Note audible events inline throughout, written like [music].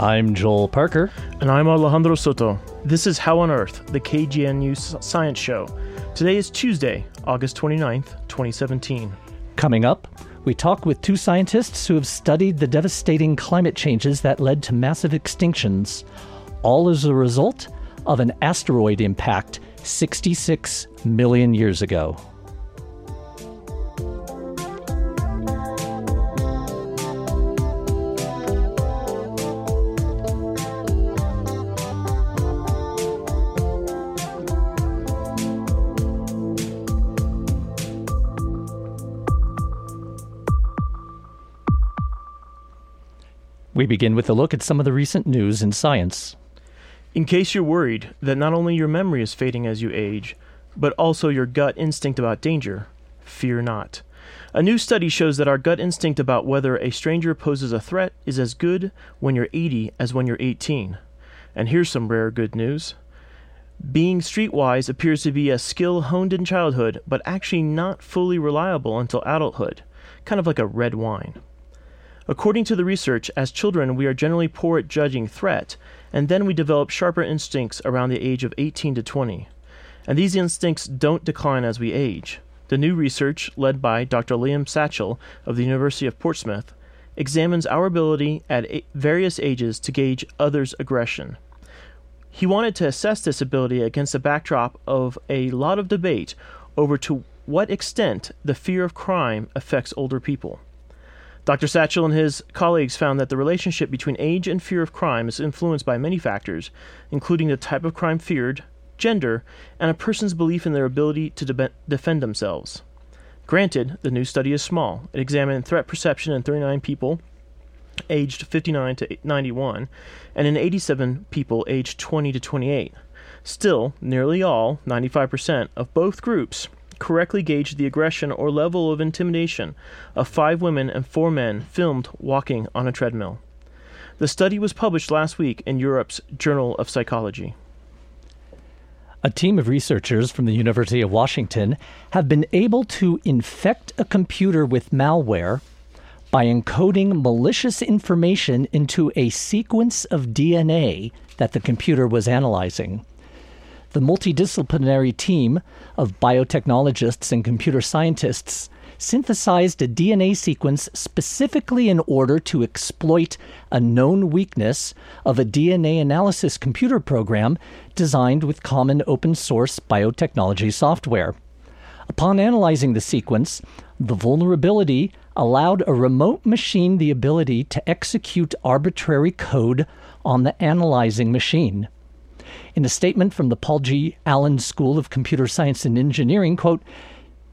I'm Joel Parker. And I'm Alejandro Soto. This is How on Earth, the KGNU Science Show. Today is Tuesday, August 29th, 2017. Coming up, we talk with two scientists who have studied the devastating climate changes that led to massive extinctions, all as a result of an asteroid impact 66 million years ago. We begin with a look at some of the recent news in science. In case you're worried that not only your memory is fading as you age, but also your gut instinct about danger, fear not. A new study shows that our gut instinct about whether a stranger poses a threat is as good when you're 80 as when you're 18. And here's some rare good news. Being streetwise appears to be a skill honed in childhood, but actually not fully reliable until adulthood, kind of like a red wine. According to the research, as children, we are generally poor at judging threat, and then we develop sharper instincts around the age of 18 to 20. And these instincts don't decline as we age. The new research, led by Dr. Liam Satchell of the University of Portsmouth, examines our ability at various ages to gauge others' aggression. He wanted to assess this ability against the backdrop of a lot of debate over to what extent the fear of crime affects older people. Dr. Satchell and his colleagues found that the relationship between age and fear of crime is influenced by many factors, including the type of crime feared, gender, and a person's belief in their ability to de- defend themselves. Granted, the new study is small. It examined threat perception in 39 people aged 59 to 91 and in 87 people aged 20 to 28. Still, nearly all, 95%, of both groups correctly gauged the aggression or level of intimidation of five women and four men filmed walking on a treadmill. The study was published last week in Europe's Journal of Psychology. A team of researchers from the University of Washington have been able to infect a computer with malware by encoding malicious information into a sequence of DNA that the computer was analyzing the multidisciplinary team of biotechnologists and computer scientists synthesized a DNA sequence specifically in order to exploit a known weakness of a DNA analysis computer program designed with common open source biotechnology software. Upon analyzing the sequence, the vulnerability allowed a remote machine the ability to execute arbitrary code on the analyzing machine. In a statement from the Paul G. Allen School of Computer Science and Engineering, quote,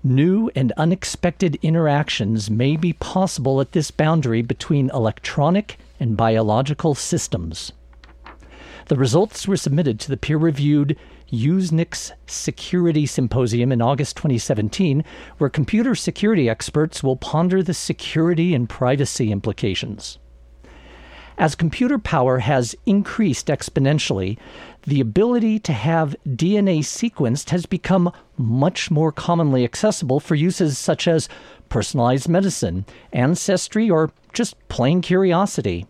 New and unexpected interactions may be possible at this boundary between electronic and biological systems. The results were submitted to the peer reviewed Usenix Security Symposium in August 2017, where computer security experts will ponder the security and privacy implications. As computer power has increased exponentially, the ability to have DNA sequenced has become much more commonly accessible for uses such as personalized medicine, ancestry, or just plain curiosity.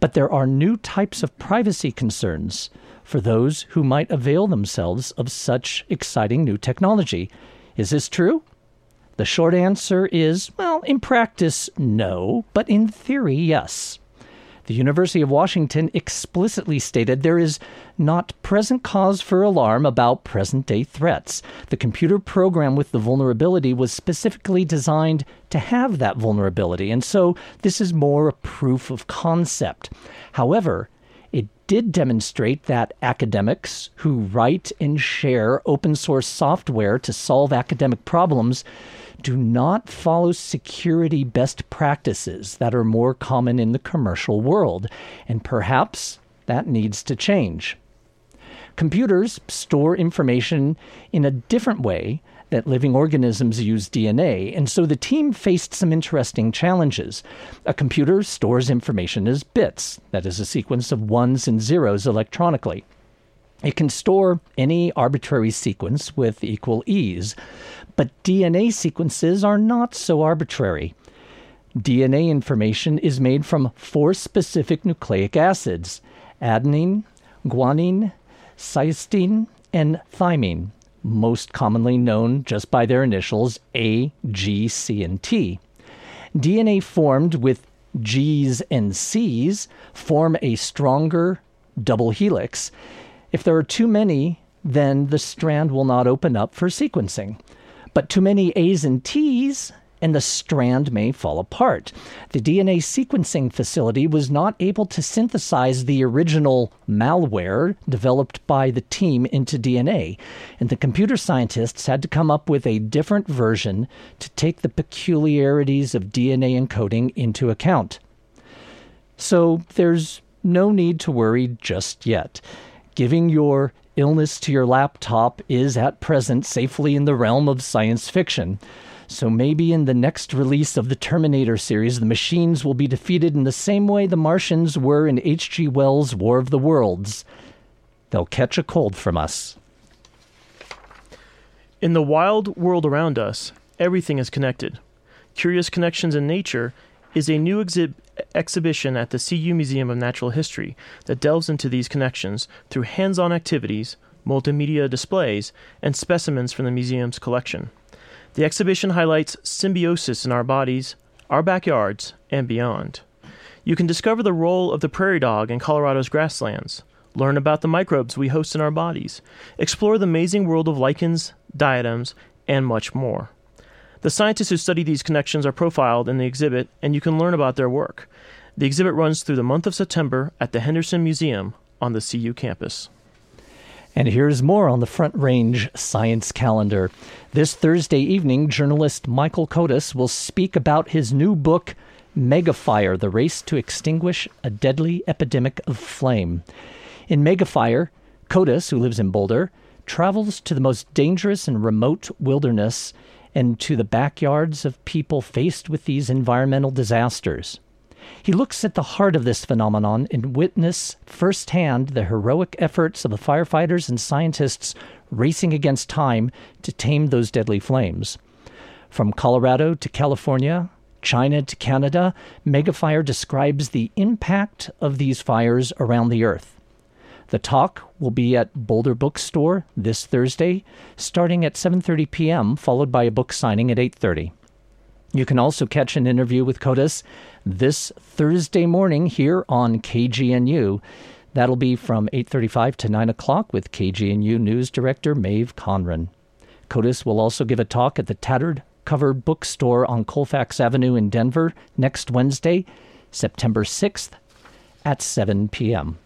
But there are new types of privacy concerns for those who might avail themselves of such exciting new technology. Is this true? The short answer is well, in practice, no, but in theory, yes. The University of Washington explicitly stated there is not present cause for alarm about present day threats. The computer program with the vulnerability was specifically designed to have that vulnerability, and so this is more a proof of concept. However, it did demonstrate that academics who write and share open source software to solve academic problems do not follow security best practices that are more common in the commercial world, and perhaps that needs to change. Computers store information in a different way that living organisms use DNA, and so the team faced some interesting challenges. A computer stores information as bits, that is, a sequence of ones and zeros electronically. It can store any arbitrary sequence with equal ease, but DNA sequences are not so arbitrary. DNA information is made from four specific nucleic acids adenine, guanine, cysteine, and thymine, most commonly known just by their initials A, G, C, and T. DNA formed with G's and C's form a stronger double helix. If there are too many, then the strand will not open up for sequencing. But too many A's and T's and the strand may fall apart. The DNA sequencing facility was not able to synthesize the original malware developed by the team into DNA, and the computer scientists had to come up with a different version to take the peculiarities of DNA encoding into account. So there's no need to worry just yet. Giving your illness to your laptop is at present safely in the realm of science fiction. So maybe in the next release of the Terminator series, the machines will be defeated in the same way the Martians were in H.G. Wells' War of the Worlds. They'll catch a cold from us. In the wild world around us, everything is connected. Curious Connections in Nature is a new exhib- exhibition at the CU Museum of Natural History that delves into these connections through hands on activities, multimedia displays, and specimens from the museum's collection. The exhibition highlights symbiosis in our bodies, our backyards, and beyond. You can discover the role of the prairie dog in Colorado's grasslands, learn about the microbes we host in our bodies, explore the amazing world of lichens, diatoms, and much more. The scientists who study these connections are profiled in the exhibit, and you can learn about their work. The exhibit runs through the month of September at the Henderson Museum on the CU campus. And here's more on the Front Range Science Calendar. This Thursday evening, journalist Michael Kodas will speak about his new book, Megafire The Race to Extinguish a Deadly Epidemic of Flame. In Megafire, Kodas, who lives in Boulder, travels to the most dangerous and remote wilderness and to the backyards of people faced with these environmental disasters. He looks at the heart of this phenomenon and witness firsthand the heroic efforts of the firefighters and scientists racing against time to tame those deadly flames. From Colorado to California, China to Canada, Megafire describes the impact of these fires around the earth. The talk will be at Boulder Bookstore this Thursday, starting at 7:30 p.m., followed by a book signing at 8:30. You can also catch an interview with Kodas this Thursday morning here on KGNU. That'll be from 8.35 to 9 o'clock with KGNU News Director Maeve Conran. Kodas will also give a talk at the Tattered Covered Bookstore on Colfax Avenue in Denver next Wednesday, September 6th at 7 p.m.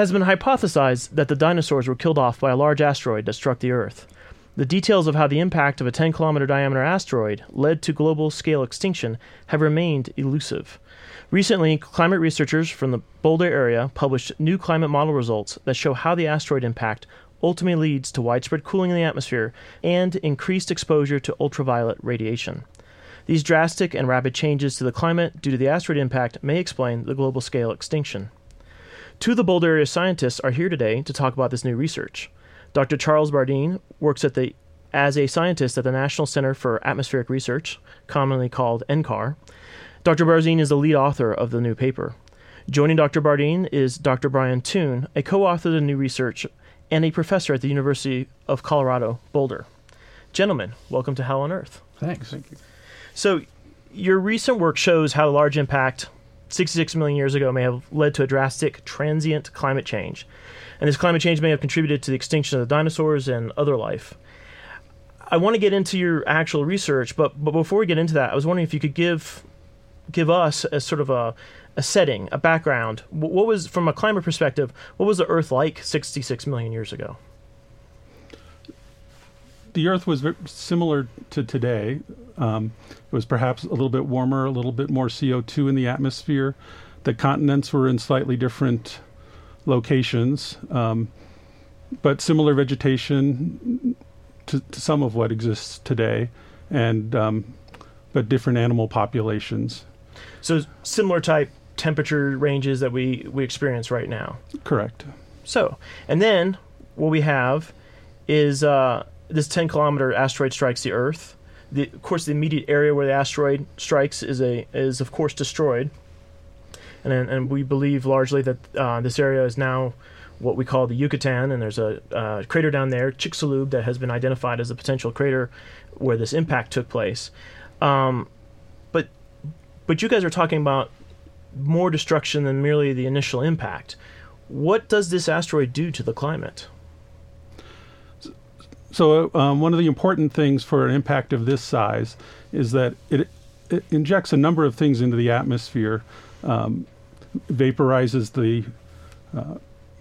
has been hypothesized that the dinosaurs were killed off by a large asteroid that struck the Earth. The details of how the impact of a 10 kilometer diameter asteroid led to global scale extinction have remained elusive. Recently, climate researchers from the Boulder area published new climate model results that show how the asteroid impact ultimately leads to widespread cooling in the atmosphere and increased exposure to ultraviolet radiation. These drastic and rapid changes to the climate due to the asteroid impact may explain the global scale extinction. Two of the Boulder area scientists are here today to talk about this new research. Dr. Charles Bardeen works at the as a scientist at the National Center for Atmospheric Research, commonly called NCAR. Dr. Bardeen is the lead author of the new paper. Joining Dr. Bardeen is Dr. Brian Toon, a co author of the new research and a professor at the University of Colorado, Boulder. Gentlemen, welcome to How on Earth. Thanks. Thank you. So, your recent work shows how large impact 66 million years ago may have led to a drastic transient climate change. And this climate change may have contributed to the extinction of the dinosaurs and other life. I want to get into your actual research, but, but before we get into that, I was wondering if you could give give us a sort of a, a setting, a background. What was, from a climate perspective, what was the Earth like 66 million years ago? The Earth was similar to today. Um, it was perhaps a little bit warmer, a little bit more CO2 in the atmosphere. The continents were in slightly different locations, um, but similar vegetation to, to, some of what exists today, and um, but different animal populations. So similar type temperature ranges that we we experience right now. Correct. So, and then what we have is uh, this 10 kilometer asteroid strikes the Earth. The, of course, the immediate area where the asteroid strikes is a is of course destroyed, and and we believe largely that uh, this area is now what we call the Yucatan, and there's a uh, crater down there, Chicxulub, that has been identified as a potential crater where this impact took place. Um, but but you guys are talking about more destruction than merely the initial impact. What does this asteroid do to the climate? So, um, one of the important things for an impact of this size is that it, it injects a number of things into the atmosphere, um, vaporizes the uh,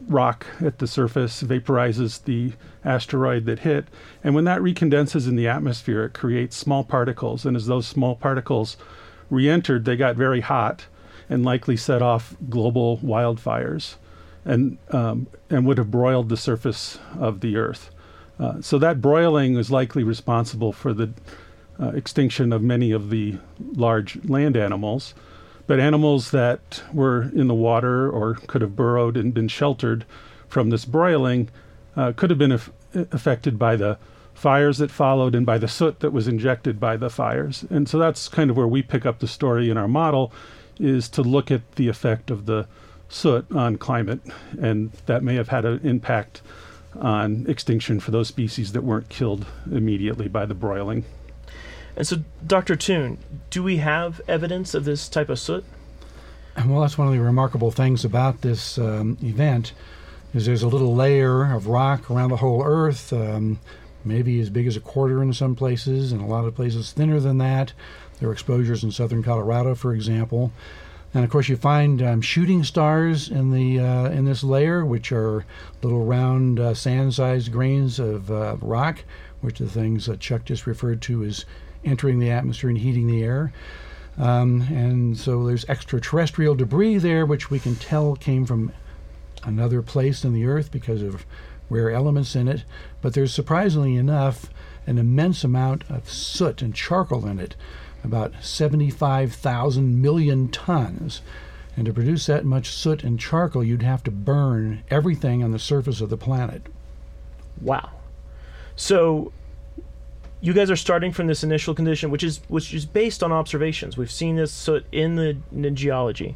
rock at the surface, vaporizes the asteroid that hit, and when that recondenses in the atmosphere, it creates small particles. And as those small particles re entered, they got very hot and likely set off global wildfires and, um, and would have broiled the surface of the Earth. Uh, so that broiling is likely responsible for the uh, extinction of many of the large land animals. But animals that were in the water or could have burrowed and been sheltered from this broiling uh, could have been af- affected by the fires that followed and by the soot that was injected by the fires. And so that's kind of where we pick up the story in our model is to look at the effect of the soot on climate and that may have had an impact on extinction for those species that weren't killed immediately by the broiling. And so, Dr. Toon, do we have evidence of this type of soot? Well, that's one of the remarkable things about this um, event is there's a little layer of rock around the whole Earth, um, maybe as big as a quarter in some places, and a lot of places thinner than that. There are exposures in southern Colorado, for example. And of course, you find um, shooting stars in the uh, in this layer, which are little round uh, sand-sized grains of uh, rock, which are the things that Chuck just referred to as entering the atmosphere and heating the air. Um, and so there's extraterrestrial debris there, which we can tell came from another place in the Earth because of rare elements in it. But there's surprisingly enough an immense amount of soot and charcoal in it about 75,000 million tons. And to produce that much soot and charcoal, you'd have to burn everything on the surface of the planet. Wow. So you guys are starting from this initial condition, which is which is based on observations. We've seen this soot in the, in geology.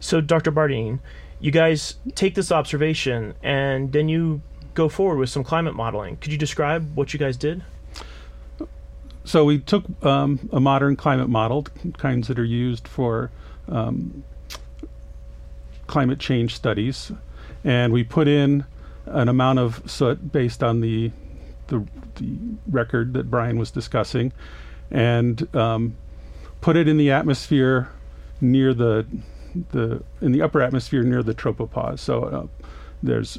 So, Dr. Bardeen, you guys take this observation and then you go forward with some climate modeling. Could you describe what you guys did? So we took um, a modern climate model, kinds that are used for um, climate change studies, and we put in an amount of soot based on the the, the record that Brian was discussing, and um, put it in the atmosphere near the the in the upper atmosphere near the tropopause. So uh, there's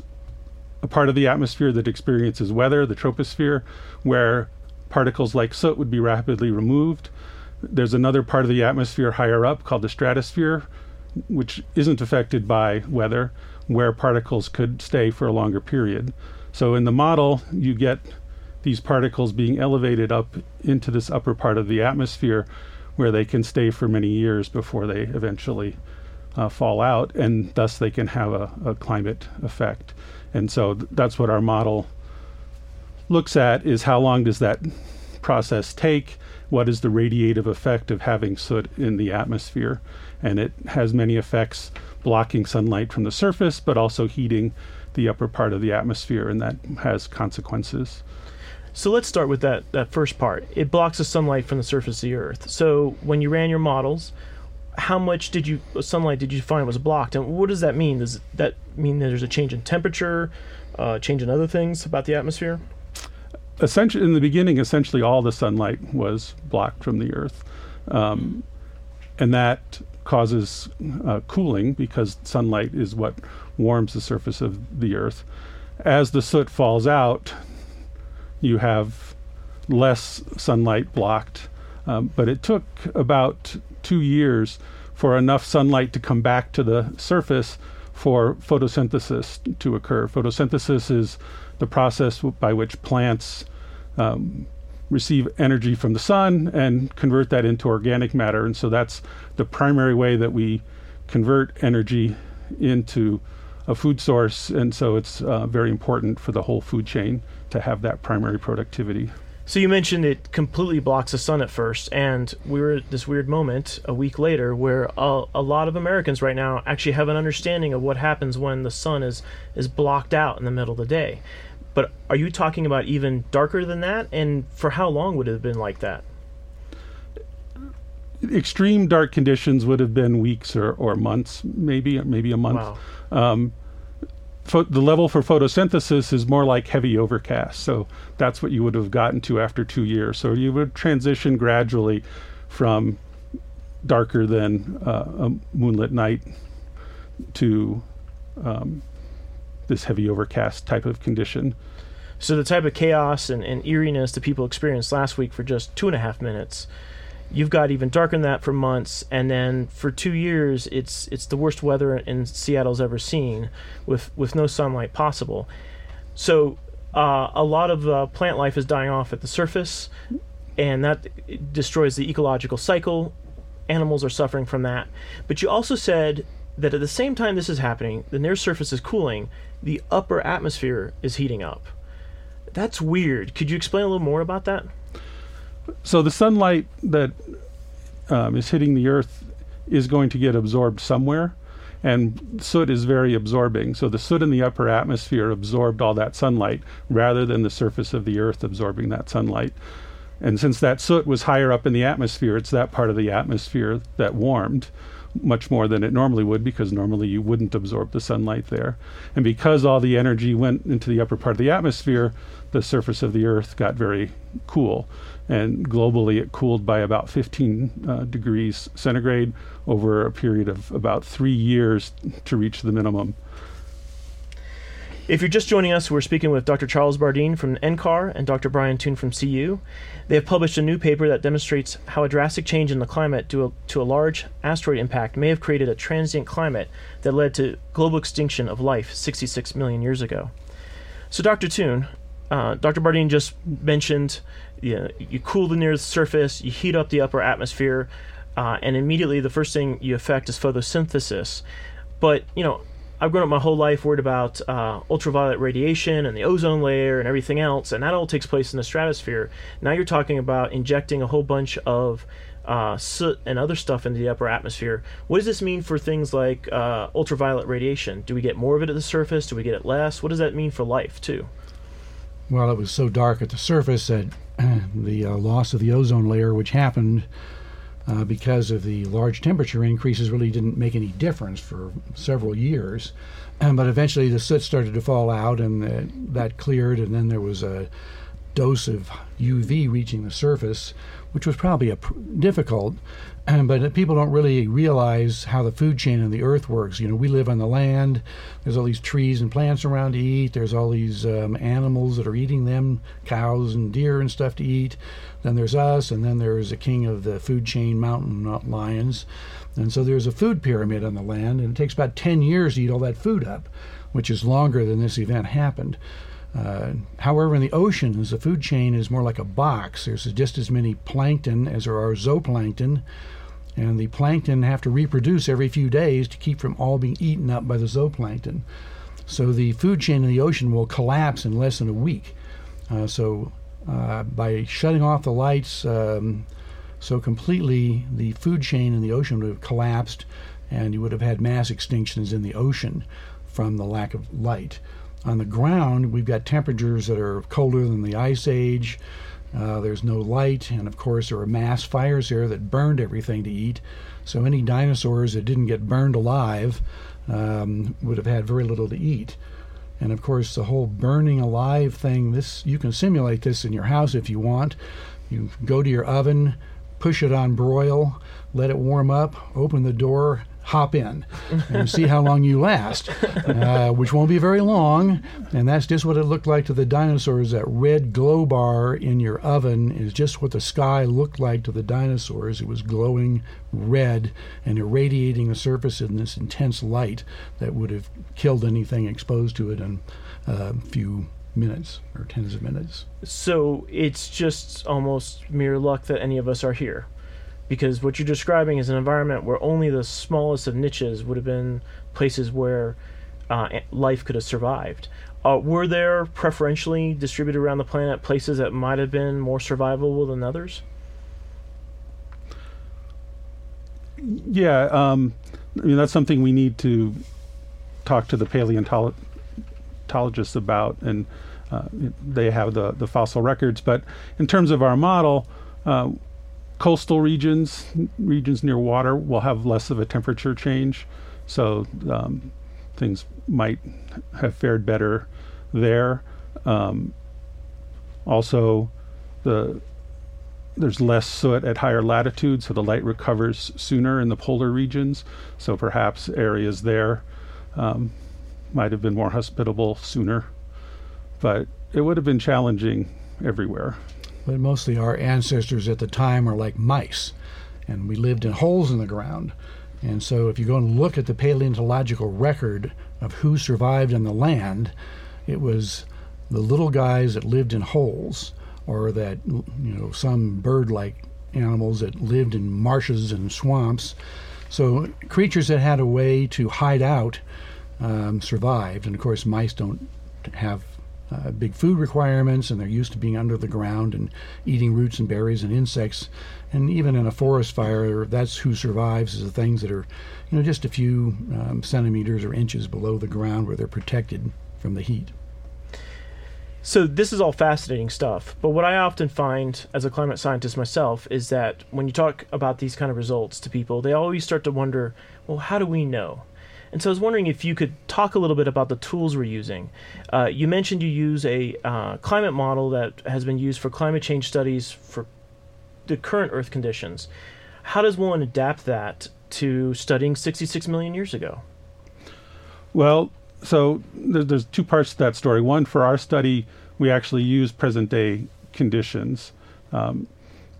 a part of the atmosphere that experiences weather, the troposphere, where particles like soot would be rapidly removed. There's another part of the atmosphere higher up called the stratosphere, which isn't affected by weather, where particles could stay for a longer period. So in the model, you get these particles being elevated up into this upper part of the atmosphere where they can stay for many years before they eventually uh, fall out, and thus they can have a, a climate effect. And so th- that's what our model looks at is how long does that process take? What is the radiative effect of having soot in the atmosphere? And it has many effects blocking sunlight from the surface, but also heating the upper part of the atmosphere, and that has consequences. So let's start with that, that first part. It blocks the sunlight from the surface of the Earth. So when you ran your models, how much did you sunlight did you find was blocked, and what does that mean? Does that mean that there's a change in temperature, uh, change in other things about the atmosphere? Essentially in the beginning, essentially all the sunlight was blocked from the Earth, um, and that causes uh, cooling because sunlight is what warms the surface of the Earth. As the soot falls out, you have less sunlight blocked. Um, but it took about two years for enough sunlight to come back to the surface for photosynthesis to occur. Photosynthesis is the process by which plants um, receive energy from the sun and convert that into organic matter. And so that's the primary way that we convert energy into a food source. And so it's uh, very important for the whole food chain to have that primary productivity. So you mentioned it completely blocks the sun at first, and we were at this weird moment a week later where a, a, lot of Americans right now actually have an understanding of what happens when the sun is is blocked out in the middle of the day. But are you talking about even darker than that? And for how long would it have been like that? Extreme dark conditions would have been weeks or, or months, maybe maybe a month. Wow. Um, pho- the level for photosynthesis is more like heavy overcast. So that's what you would have gotten to after two years. So you would transition gradually from darker than uh, a moonlit night to um, this heavy overcast type of condition. So the type of chaos and, and eeriness that people experienced last week for just two and a half minutes you've got even darker than that for months, and then for two years, it's it's the worst weather in Seattle's ever seen, with with no sunlight possible. So uh, a lot of uh, plant life is dying off at the surface, and that destroys the ecological cycle. Animals are suffering from that. But you also said that at the same time this is happening, the near surface is cooling, the upper atmosphere is heating up. That's weird. Could you explain a little more about that? So the sunlight that um, is hitting the Earth is going to get absorbed somewhere, and soot is very absorbing. So the soot in the upper atmosphere absorbed all that sunlight rather than the surface of the Earth absorbing that sunlight. And since that soot was higher up in the atmosphere, it's that part of the atmosphere that warmed much more than it normally would because normally you wouldn't absorb the sunlight there. And because all the energy went into the upper part of the atmosphere, the surface of the Earth got very cool and globally it cooled by about 15 uh, degrees centigrade over a period of about three years to reach the minimum. If you're just joining us, we're speaking with Dr. Charles Bardeen from NCAR and Dr. Brian Toon from CU. They have published a new paper that demonstrates how a drastic change in the climate due to a large asteroid impact may have created a transient climate that led to global extinction of life 66 million years ago. So, Dr. Toon, uh, Dr. Bardeen just mentioned you, you cool the near surface, you heat up the upper atmosphere, uh, and immediately the first thing you affect is photosynthesis. But, you know, I've grown up my whole life worried about uh, ultraviolet radiation and the ozone layer and everything else, and that all takes place in the stratosphere. Now you're talking about injecting a whole bunch of uh, soot and other stuff into the upper atmosphere. What does this mean for things like uh, ultraviolet radiation? Do we get more of it at the surface? Do we get it less? What does that mean for life, too? Well, it was so dark at the surface that [clears throat] the uh, loss of the ozone layer, which happened uh, because of the large temperature increases, really didn't make any difference for several years. Um, [clears throat] but eventually the soot started to fall out and uh, that cleared, and then there was a dose of UV reaching the surface, which was probably a pr- difficult but people don't really realize how the food chain in the earth works. You know, we live on the land. There's all these trees and plants around to eat. There's all these um, animals that are eating them, cows and deer and stuff to eat. Then there's us, and then there's a king of the food chain, mountain lions. And so there's a food pyramid on the land, and it takes about 10 years to eat all that food up, which is longer than this event happened. Uh, however, in the oceans, the food chain is more like a box. There's just as many plankton as there are zooplankton, and the plankton have to reproduce every few days to keep from all being eaten up by the zooplankton. So the food chain in the ocean will collapse in less than a week. Uh, so uh, by shutting off the lights um, so completely, the food chain in the ocean would have collapsed, and you would have had mass extinctions in the ocean from the lack of light. On the ground, we've got temperatures that are colder than the ice age. Uh, there's no light, and of course, there are mass fires here that burned everything to eat. So, any dinosaurs that didn't get burned alive um, would have had very little to eat. And of course, the whole burning alive thing, this you can simulate this in your house if you want. You go to your oven, push it on broil, let it warm up, open the door, hop in and see how long you last, uh, which won't be very long. And that's just what it looked like to the dinosaurs. That red glow bar in your oven is just what the sky looked like to the dinosaurs. It was glowing red and irradiating the surface in this intense light that would have killed anything exposed to it in a few minutes or tens of minutes. So it's just almost mere luck that any of us are here because what you're describing is an environment where only the smallest of niches would have been places where uh, life could have survived. Uh, were there preferentially distributed around the planet places that might have been more survivable than others? Yeah, um, I mean that's something we need to talk to the paleontologists about, and uh, they have the the fossil records. But in terms of our model, uh, coastal regions, regions near water, will have less of a temperature change. So um, things might have fared better there. Um, also, the there's less soot at higher latitudes, so the light recovers sooner in the polar regions. So perhaps areas there um, might have been more hospitable sooner, but it would have been challenging everywhere. But mostly our ancestors at the time are like mice, and we lived in holes in the ground. And so, if you go and look at the paleontological record of who survived on the land, it was the little guys that lived in holes, or that, you know, some bird like animals that lived in marshes and swamps. So, creatures that had a way to hide out um, survived. And of course, mice don't have uh, big food requirements and they're used to being under the ground and eating roots and berries and insects. And even in a forest fire, that's who survives is the things that are, you know, just a few um, centimeters or inches below the ground where they're protected from the heat. So this is all fascinating stuff, but what I often find as a climate scientist myself is that when you talk about these kind of results to people, they always start to wonder, well, how do we know? And so I was wondering if you could talk a little bit about the tools we're using. Uh, you mentioned you use a uh, climate model that has been used for climate change studies for the current Earth conditions. How does one adapt that to studying 66 million years ago? Well, so there's two parts to that story. One, for our study, we actually use present day conditions um,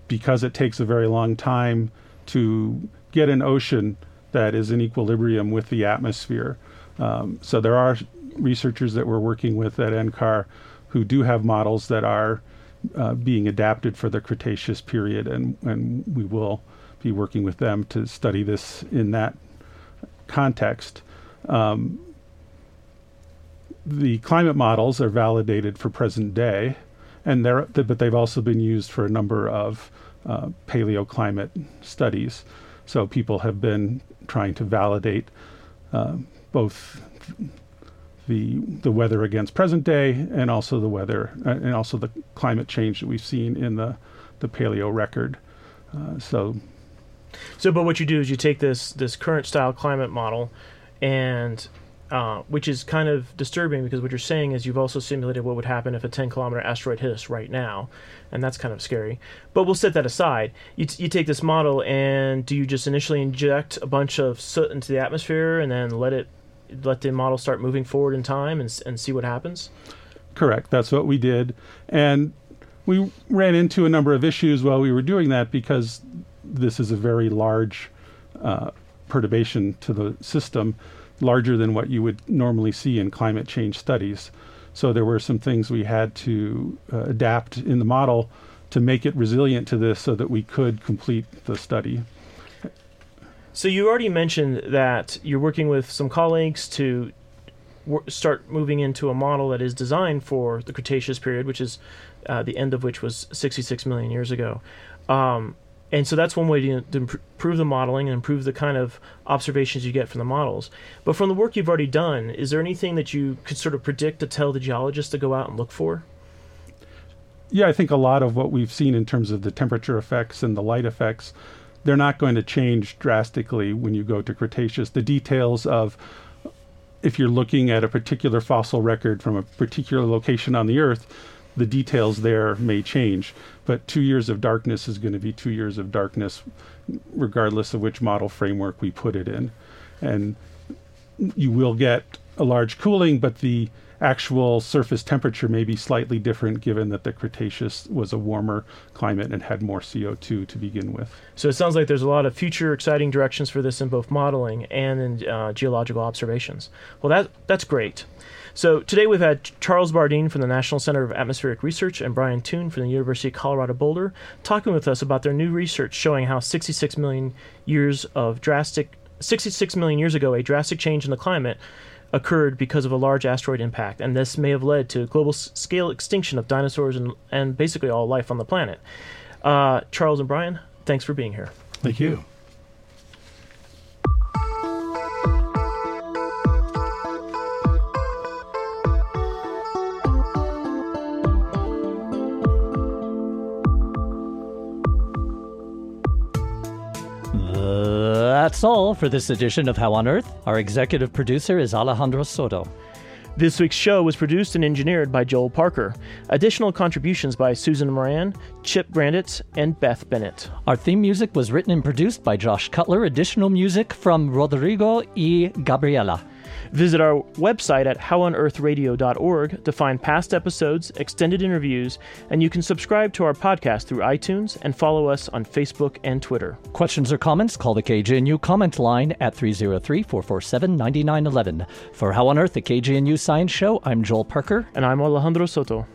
because it takes a very long time to get an ocean that is in equilibrium with the atmosphere. Um, so there are researchers that we're working with at NCAR who do have models that are uh, being adapted for the Cretaceous period, and, and we will be working with them to study this in that context. Um, the climate models are validated for present day, and they're, but they've also been used for a number of uh, paleoclimate studies. So people have been trying to validate uh, both the the weather against present day and also the weather uh, and also the climate change that we've seen in the the paleo record. Uh, so, so but what you do is you take this this current style climate model and uh, which is kind of disturbing because what you're saying is you've also simulated what would happen if a 10 kilometer asteroid hit us right now, and that's kind of scary. But we'll set that aside. You, t- you take this model, and do you just initially inject a bunch of soot into the atmosphere and then let it let the model start moving forward in time and, and see what happens? Correct. That's what we did. And we ran into a number of issues while we were doing that because this is a very large uh, perturbation to the system larger than what you would normally see in climate change studies. So there were some things we had to uh, adapt in the model to make it resilient to this so that we could complete the study. So you already mentioned that you're working with some colleagues to w- start moving into a model that is designed for the Cretaceous period, which is uh, the end of which was 66 million years ago. Um, and so that's one way to, to, improve the modeling and improve the kind of observations you get from the models. But from the work you've already done, is there anything that you could sort of predict to tell the geologists to go out and look for? Yeah, I think a lot of what we've seen in terms of the temperature effects and the light effects, they're not going to change drastically when you go to Cretaceous. The details of if you're looking at a particular fossil record from a particular location on the Earth, the details there may change. But two years of darkness is going to be two years of darkness, regardless of which model framework we put it in. and you will get a large cooling, but the actual surface temperature may be slightly different given that the Cretaceous was a warmer climate and had more CO2 to begin with. So it sounds like there's a lot of future exciting directions for this in both modeling and in uh, geological observations. Well, that that's great. So today we've had Charles Bardeen from the National Center of Atmospheric Research and Brian Toon from the University of Colorado Boulder talking with us about their new research showing how 66 million years of drastic 66 million years ago a drastic change in the climate occurred because of a large asteroid impact, and this may have led to global scale extinction of dinosaurs and, and basically all life on the planet. Uh, Charles and Brian, thanks for being here. Thank you. That's all for this edition of How on Earth. Our executive producer is Alejandro Soto. This week's show was produced and engineered by Joel Parker. Additional contributions by Susan Moran, Chip Grandits, and Beth Bennett. Our theme music was written and produced by Josh Cutler. Additional music from Rodrigo y Gabriela. Visit our website at howonearthradio.org to find past episodes, extended interviews, and you can subscribe to our podcast through iTunes and follow us on Facebook and Twitter. Questions or comments? Call the KGNU comment line at 303 447 9911. For How on Earth, the KGNU Science Show, I'm Joel Parker. And I'm Alejandro Soto.